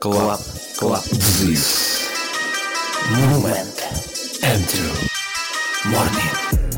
Club, club. This Movement. enter morning.